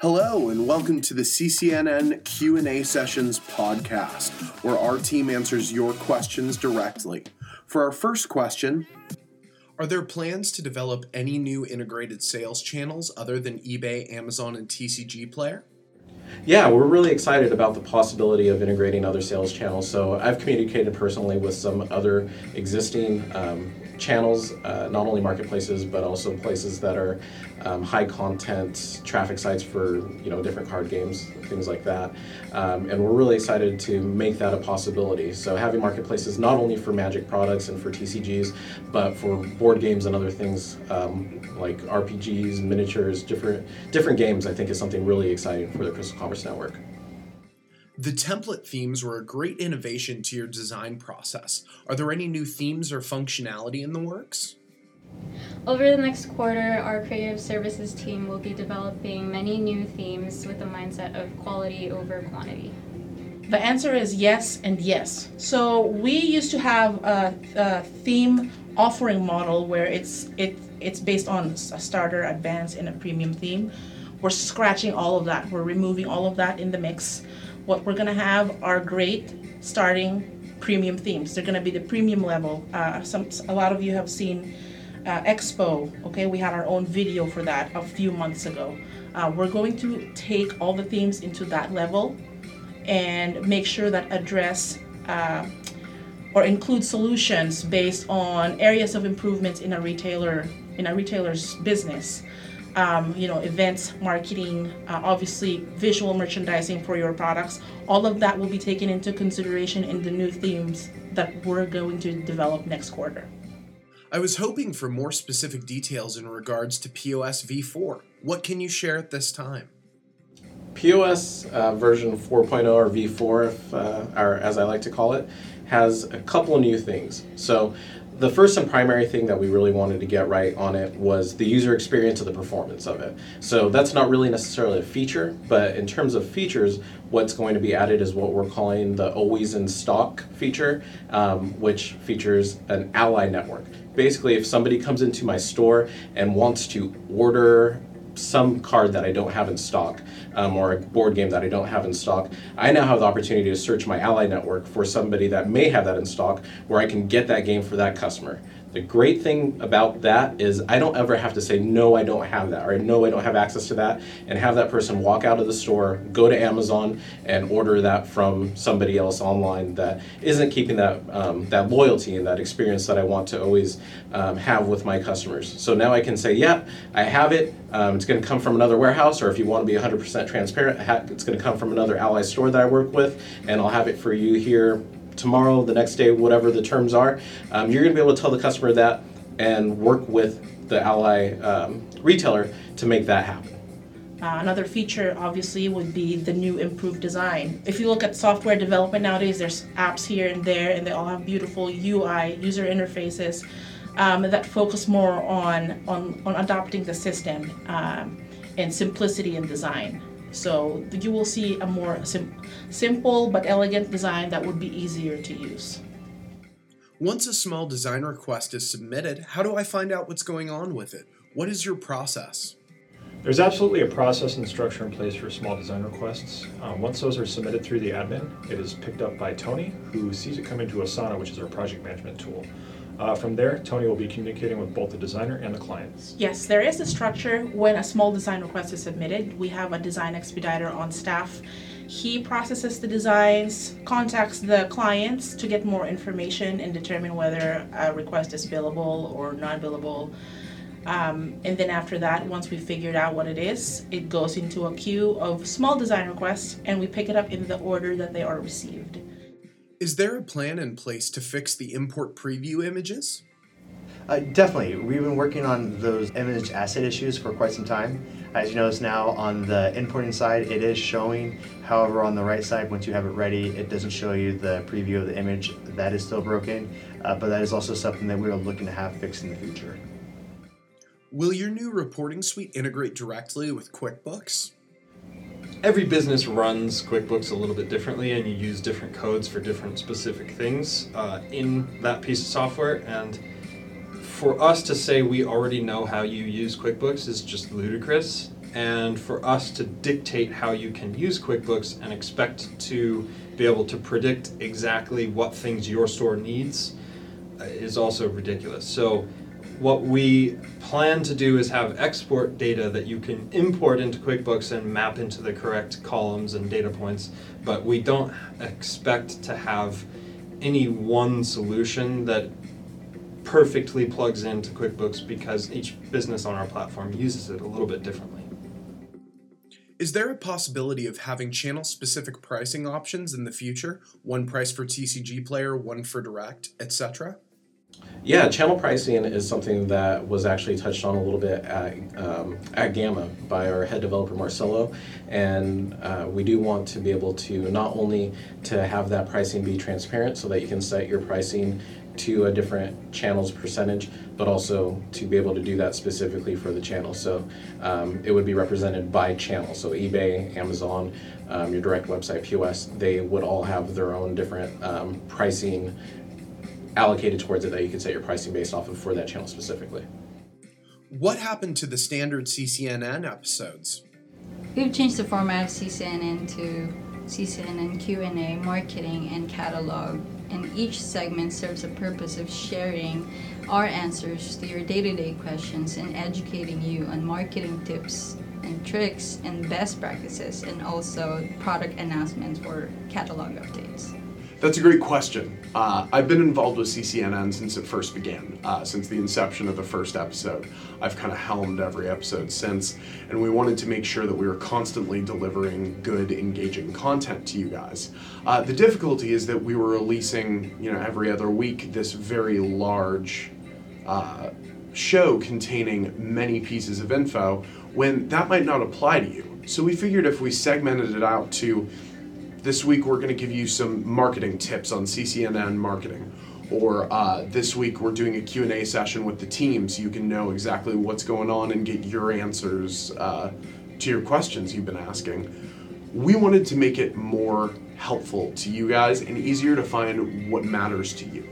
Hello and welcome to the CCNN Q&A Sessions podcast, where our team answers your questions directly. For our first question, are there plans to develop any new integrated sales channels other than eBay, Amazon, and TCG Player? Yeah, we're really excited about the possibility of integrating other sales channels. So I've communicated personally with some other existing um, channels, uh, not only marketplaces but also places that are um, high content traffic sites for you know different card games, things like that. Um, and we're really excited to make that a possibility. So having marketplaces not only for Magic products and for TCGs, but for board games and other things um, like RPGs, miniatures, different different games, I think is something really exciting for the CrystalCommerce Network. The template themes were a great innovation to your design process. Are there any new themes or functionality in the works? Over the next quarter, our creative services team will be developing many new themes with a mindset of quality over quantity. The answer is yes and yes. So we used to have a, a theme offering model where it's it it's based on a starter, advanced, and a premium theme. We're scratching all of that. We're removing all of that in the mix. What we're gonna have are great starting premium themes. They're gonna be the premium level. Uh, some a lot of you have seen uh, Expo. Okay, we had our own video for that a few months ago. Uh, we're going to take all the themes into that level and make sure that address uh, or include solutions based on areas of improvements in a retailer in a retailer's business um, you know, events, marketing, uh, obviously visual merchandising for your products. All of that will be taken into consideration in the new themes that we're going to develop next quarter. I was hoping for more specific details in regards to POS v4. What can you share at this time? POS uh, version 4.0 or V4, if, uh, or as I like to call it, has a couple new things. So the first and primary thing that we really wanted to get right on it was the user experience of the performance of it. So that's not really necessarily a feature, but in terms of features, what's going to be added is what we're calling the always in stock feature, um, which features an ally network. Basically, if somebody comes into my store and wants to order some card that I don't have in stock um, or a board game that I don't have in stock, I now have the opportunity to search my ally network for somebody that may have that in stock where I can get that game for that customer. The great thing about that is I don't ever have to say, no, I don't have that, or no, I don't have access to that, and have that person walk out of the store, go to Amazon, and order that from somebody else online that isn't keeping that, um, that loyalty and that experience that I want to always um, have with my customers. So now I can say, yeah, I have it. Um, it's going to come from another warehouse, or if you want to be 100% transparent, it's going to come from another Ally store that I work with, and I'll have it for you here tomorrow, the next day, whatever the terms are, um, you're going to be able to tell the customer that and work with the Ally um, retailer to make that happen. Uh, another feature, obviously, would be the new improved design. If you look at software development nowadays, there's apps here and there, and they all have beautiful UI, user interfaces um, that focus more on, on, on adopting the system um, and simplicity in design. So you will see a more sim- simple but elegant design that would be easier to use. Once a small design request is submitted, how do I find out what's going on with it? What is your process? There's absolutely a process and structure in place for small design requests. Um, once those are submitted through the admin, it is picked up by Tony, who sees it come into Asana, which is our project management tool. Uh, from there, Tony will be communicating with both the designer and the client. Yes, there is a structure when a small design request is submitted. We have a design expediter on staff. He processes the designs, contacts the clients to get more information and determine whether a request is billable or non billable. Um, and then after that, once we figured out what it is, it goes into a queue of small design requests and we pick it up in the order that they are received. Is there a plan in place to fix the import preview images? Uh, definitely. We've been working on those image asset issues for quite some time. As you notice now on the importing side, it is showing. However, on the right side, once you have it ready, it doesn't show you the preview of the image. That is still broken, uh, but that is also something that we are looking to have fixed in the future. Will your new reporting suite integrate directly with QuickBooks? Every business runs QuickBooks a little bit differently, and you use different codes for different specific things uh, in that piece of software. And for us to say we already know how you use QuickBooks is just ludicrous. and for us to dictate how you can use QuickBooks and expect to be able to predict exactly what things your store needs uh, is also ridiculous. So what we plan to do is have export data that you can import into QuickBooks and map into the correct columns and data points, but we don't expect to have any one solution that perfectly plugs into QuickBooks because each business on our platform uses it a little bit differently. Is there a possibility of having channel specific pricing options in the future? One price for TCG player, one for direct, etc.? Yeah, channel pricing is something that was actually touched on a little bit at, um, at GAMA by our head developer Marcelo, and uh, we do want to be able to not only to have that pricing be transparent so that you can set your pricing to a different channel's percentage, but also to be able to do that specifically for the channel. So um, it would be represented by channel. So eBay, Amazon, um, your direct website, POS, they would all have their own different um, pricing allocated towards it that you can set your pricing based off of for that channel specifically. What happened to the standard CCNN episodes? We've changed the format of CCNN to CCNN Q&A, marketing, and catalog and each segment serves a purpose of sharing our answers to your day-to-day questions and educating you on marketing tips and tricks and best practices and also product announcements or catalog updates. That's a great question. Uh, I've been involved with CCNN since it first began, uh, since the inception of the first episode. I've kind of helmed every episode since, and we wanted to make sure that we were constantly delivering good, engaging content to you guys. Uh, the difficulty is that we were releasing, you know, every other week this very large uh, show containing many pieces of info when that might not apply to you. So we figured if we segmented it out to this week we're going to give you some marketing tips on CCNN marketing. Or uh, this week we're doing a Q&A session with the team so you can know exactly what's going on and get your answers uh, to your questions you've been asking. We wanted to make it more helpful to you guys and easier to find what matters to you.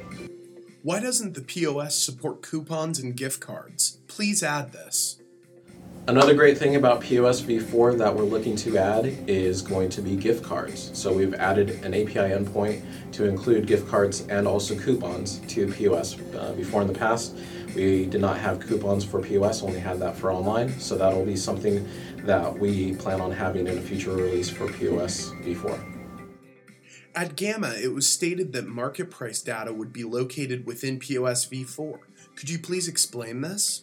Why doesn't the POS support coupons and gift cards? Please add this. Another great thing about POS v4 that we're looking to add is going to be gift cards. So we've added an API endpoint to include gift cards and also coupons to POS. Uh, before in the past, we did not have coupons for POS, only had that for online. So that'll be something that we plan on having in a future release for POS v4. At GAMA, it was stated that market price data would be located within POS v4. Could you please explain this?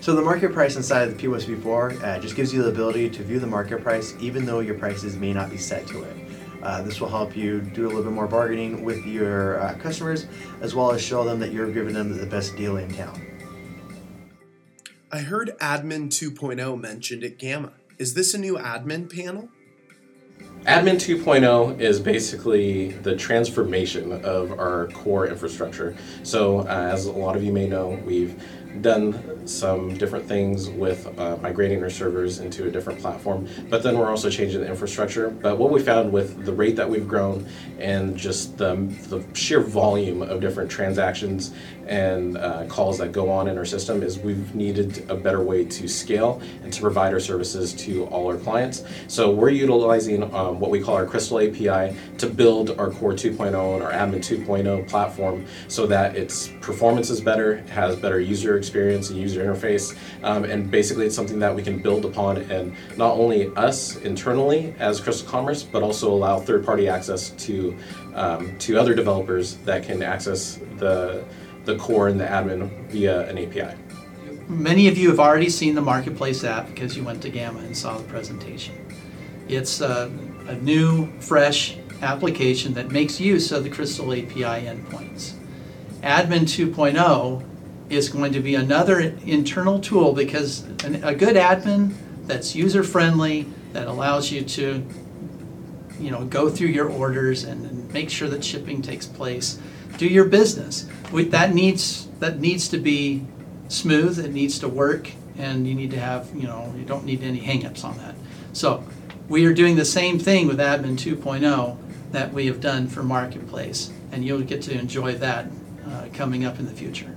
So the market price inside of the POS v4 uh, just gives you the ability to view the market price even though your prices may not be set to it. Uh, this will help you do a little bit more bargaining with your uh, customers as well as show them that you're giving them the best deal in town. I heard Admin 2.0 mentioned at GAMA. Is this a new admin panel? Admin 2.0 is basically the transformation of our core infrastructure. So, uh, as a lot of you may know, we've done some different things with uh, migrating our servers into a different platform, but then we're also changing the infrastructure. But what we found with the rate that we've grown and just the, the sheer volume of different transactions and uh, calls that go on in our system is we've needed a better way to scale and to provide our services to all our clients. So we're utilizing um, what we call our Crystal API to build our Core 2.0 and our Admin 2.0 platform so that its performance is better, has better user experience and user interface, um, and basically it's something that we can build upon and not only us internally as CrystalCommerce, but also allow third-party access to um, to other developers that can access the the core and the admin via an API. Many of you have already seen the Marketplace app because you went to GAMA and saw the presentation. It's a, a new, fresh application that makes use of the Crystal API endpoints. Admin 2.0 is going to be another internal tool because an, a good admin that's user friendly, that allows you to you know, go through your orders and, and make sure that shipping takes place. Do your business. We, that needs that needs to be smooth. It needs to work, and you need to have you know you don't need any hangups on that. So we are doing the same thing with Admin 2.0 that we have done for Marketplace, and you'll get to enjoy that uh, coming up in the future.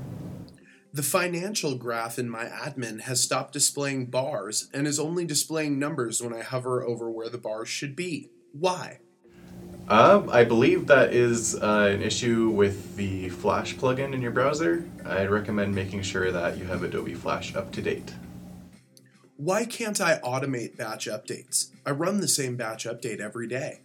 The financial graph in my admin has stopped displaying bars and is only displaying numbers when I hover over where the bars should be. Why? Uh, I believe that is uh, an issue with the Flash plugin in your browser. I'd recommend making sure that you have Adobe Flash up to date. Why can't I automate batch updates? I run the same batch update every day.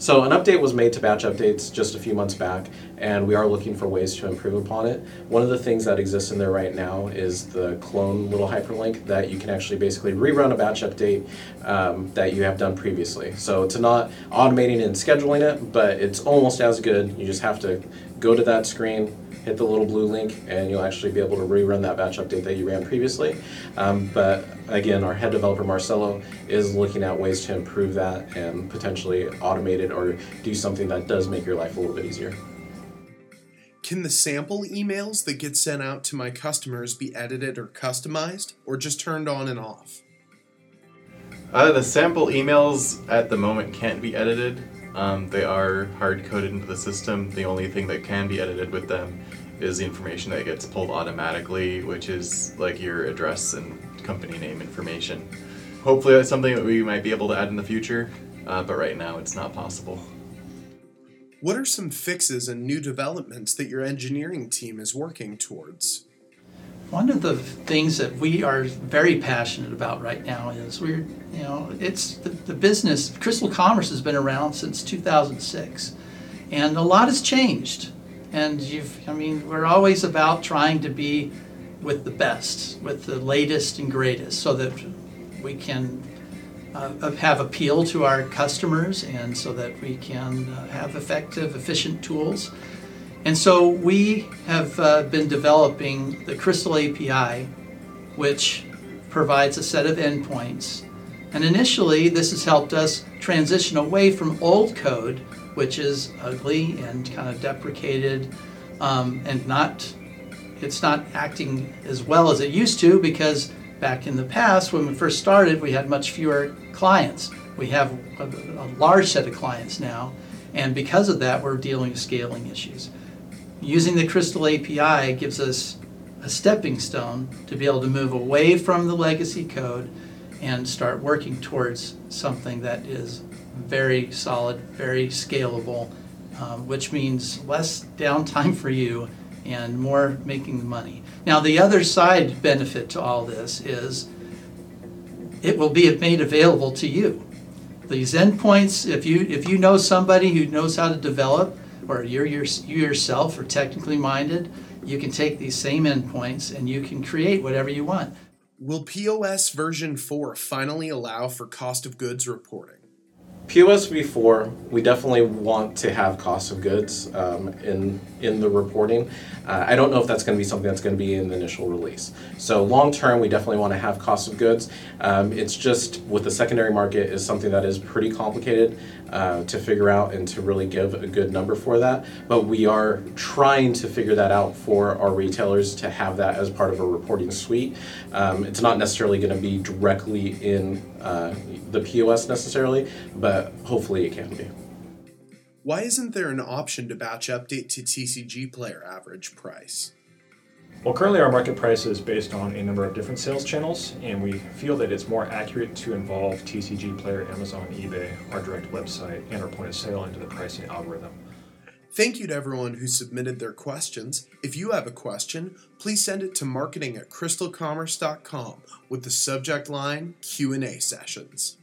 So an update was made to batch updates just a few months back, and we are looking for ways to improve upon it. One of the things that exists in there right now is the clone little hyperlink that you can actually basically rerun a batch update um, that you have done previously. So it's not automating and scheduling it, but it's almost as good. You just have to go to that screen, hit the little blue link, and you'll actually be able to rerun that batch update that you ran previously. Um, but again, our head developer Marcelo is looking at ways to improve that and potentially automate it or do something that does make your life a little bit easier. Can the sample emails that get sent out to my customers be edited or customized, or just turned on and off? Uh, the sample emails at the moment can't be edited. Um, they are hard coded into the system. The only thing that can be edited with them is the information that gets pulled automatically, which is like your address and company name information. Hopefully, that's something that we might be able to add in the future, uh, but right now it's not possible. What are some fixes and new developments that your engineering team is working towards? One of the things that we are very passionate about right now is we're, you know, it's the, the business. CrystalCommerce has been around since 2006, and a lot has changed. And you've, I mean, we're always about trying to be with the best, with the latest and greatest, so that we can uh, have appeal to our customers and so that we can uh, have effective, efficient tools. And so we have uh, been developing the Crystal API, which provides a set of endpoints. And initially, this has helped us transition away from old code, which is ugly and kind of deprecated um, and not it's not acting as well as it used to because back in the past when we first started we had much fewer clients. We have a, a large set of clients now and because of that we're dealing with scaling issues. Using the crystal api gives us a stepping stone to be able to move away from the legacy code and start working towards something that is very solid very scalable um, which means less downtime for you and more making the money. Now, the other side benefit to all this is it will be made available to you. These endpoints, if you if you know somebody who knows how to develop, or you're, you yourself are technically minded, you can take these same endpoints and you can create whatever you want. Will POS version 4 finally allow for cost of goods reporting? POS v4, we definitely want to have cost of goods um, in in the reporting. Uh, I don't know if that's going to be something that's going to be in the initial release. So long term, we definitely want to have cost of goods. Um, it's just with the secondary market is something that is pretty complicated uh, to figure out and to really give a good number for that. But we are trying to figure that out for our retailers to have that as part of a reporting suite. Um, it's not necessarily going to be directly in uh, the POS necessarily, but hopefully it can be. Why isn't there an option to batch update to TCG player average price? Well, currently our market price is based on a number of different sales channels, and we feel that it's more accurate to involve TCG Player, Amazon, eBay, our direct website, and our point of sale into the pricing algorithm. Thank you to everyone who submitted their questions. If you have a question, please send it to marketing at crystalcommerce.com with the subject line Q&A sessions.